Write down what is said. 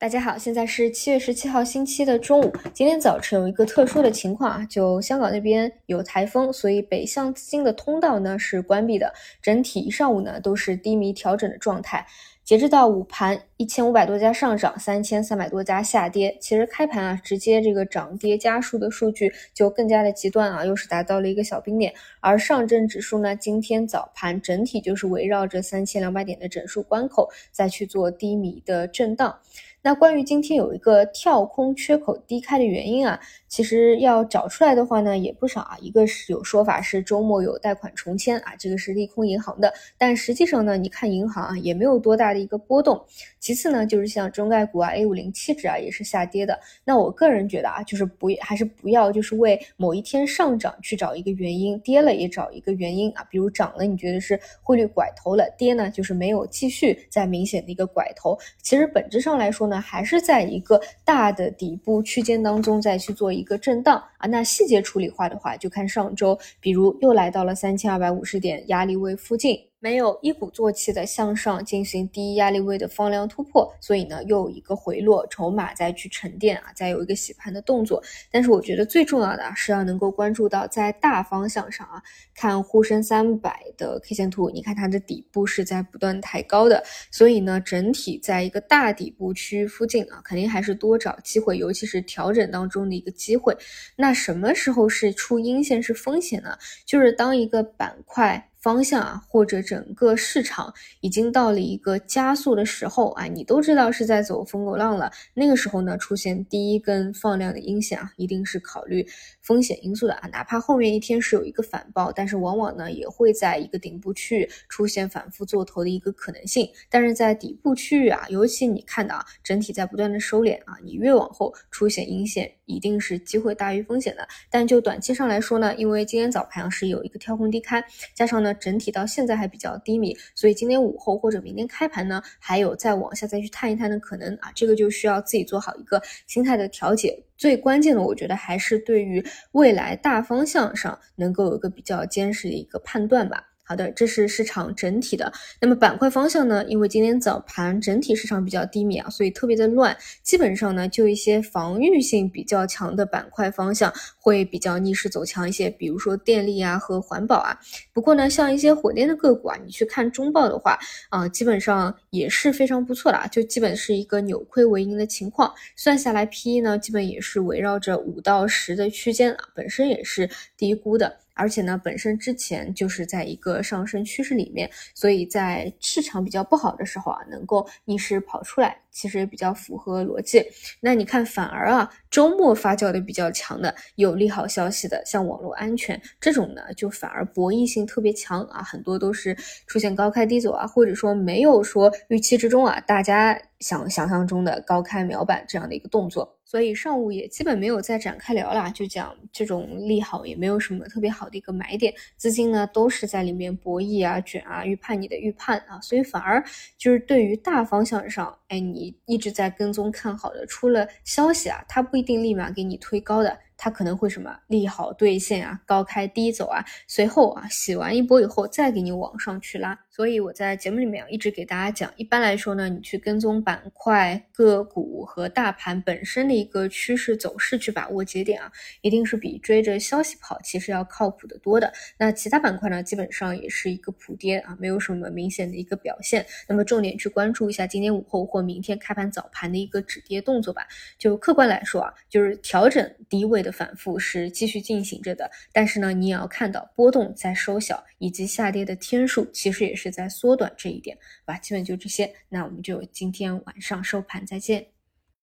大家好，现在是七月十七号星期的中午。今天早晨有一个特殊的情况啊，就香港那边有台风，所以北向资金的通道呢是关闭的，整体一上午呢都是低迷调整的状态。截至到午盘，一千五百多家上涨，三千三百多家下跌。其实开盘啊，直接这个涨跌家数的数据就更加的极端啊，又是达到了一个小冰点。而上证指数呢，今天早盘整体就是围绕着三千两百点的整数关口再去做低迷的震荡。那关于今天有一个跳空缺口低开的原因啊，其实要找出来的话呢也不少啊。一个是有说法是周末有贷款重签啊，这个是利空银行的，但实际上呢，你看银行啊也没有多大一个波动。其次呢，就是像中概股啊，A 五零七指啊也是下跌的。那我个人觉得啊，就是不还是不要就是为某一天上涨去找一个原因，跌了也找一个原因啊。比如涨了，你觉得是汇率拐头了；跌呢，就是没有继续在明显的一个拐头。其实本质上来说。呢还是在一个大的底部区间当中再去做一个震荡啊。那细节处理化的话，就看上周，比如又来到了三千二百五十点压力位附近。没有一鼓作气的向上进行第一压力位的放量突破，所以呢又有一个回落，筹码再去沉淀啊，再有一个洗盘的动作。但是我觉得最重要的是要能够关注到在大方向上啊，看沪深三百的 K 线图，你看它的底部是在不断抬高的，所以呢整体在一个大底部区域附近啊，肯定还是多找机会，尤其是调整当中的一个机会。那什么时候是出阴线是风险呢？就是当一个板块。方向啊，或者整个市场已经到了一个加速的时候啊，你都知道是在走风狗浪了。那个时候呢，出现第一根放量的阴线啊，一定是考虑风险因素的啊。哪怕后面一天是有一个反包，但是往往呢，也会在一个顶部区域出现反复做头的一个可能性。但是在底部区域啊，尤其你看到啊，整体在不断的收敛啊，你越往后出现阴线，一定是机会大于风险的。但就短期上来说呢，因为今天早盘是有一个跳空低开，加上呢。整体到现在还比较低迷，所以今天午后或者明天开盘呢，还有再往下再去探一探的可能啊，这个就需要自己做好一个心态的调节。最关键的，我觉得还是对于未来大方向上能够有一个比较坚实的一个判断吧。好的，这是市场整体的。那么板块方向呢？因为今天早盘整体市场比较低迷啊，所以特别的乱。基本上呢，就一些防御性比较强的板块方向会比较逆势走强一些，比如说电力啊和环保啊。不过呢，像一些火电的个股啊，你去看中报的话啊，基本上也是非常不错的啊，就基本是一个扭亏为盈的情况。算下来 PE 呢，基本也是围绕着五到十的区间啊，本身也是低估的。而且呢，本身之前就是在一个上升趋势里面，所以在市场比较不好的时候啊，能够逆势跑出来，其实也比较符合逻辑。那你看，反而啊，周末发酵的比较强的，有利好消息的，像网络安全这种呢，就反而博弈性特别强啊，很多都是出现高开低走啊，或者说没有说预期之中啊，大家想想象中的高开秒板这样的一个动作。所以上午也基本没有再展开聊啦，就讲这种利好也没有什么特别好的一个买点，资金呢都是在里面博弈啊、卷啊、预判你的预判啊，所以反而就是对于大方向上，哎，你一直在跟踪看好的，出了消息啊，它不一定立马给你推高的。它可能会什么利好兑现啊，高开低走啊，随后啊洗完一波以后再给你往上去拉。所以我在节目里面啊一直给大家讲，一般来说呢，你去跟踪板块、个股和大盘本身的一个趋势走势去把握节点啊，一定是比追着消息跑其实要靠谱的多的。那其他板块呢，基本上也是一个普跌啊，没有什么明显的一个表现。那么重点去关注一下今天午后或明天开盘早盘的一个止跌动作吧。就客观来说啊，就是调整低位的。反复是继续进行着的，但是呢，你也要看到波动在收小，以及下跌的天数其实也是在缩短这一点，好吧？基本就这些，那我们就今天晚上收盘再见。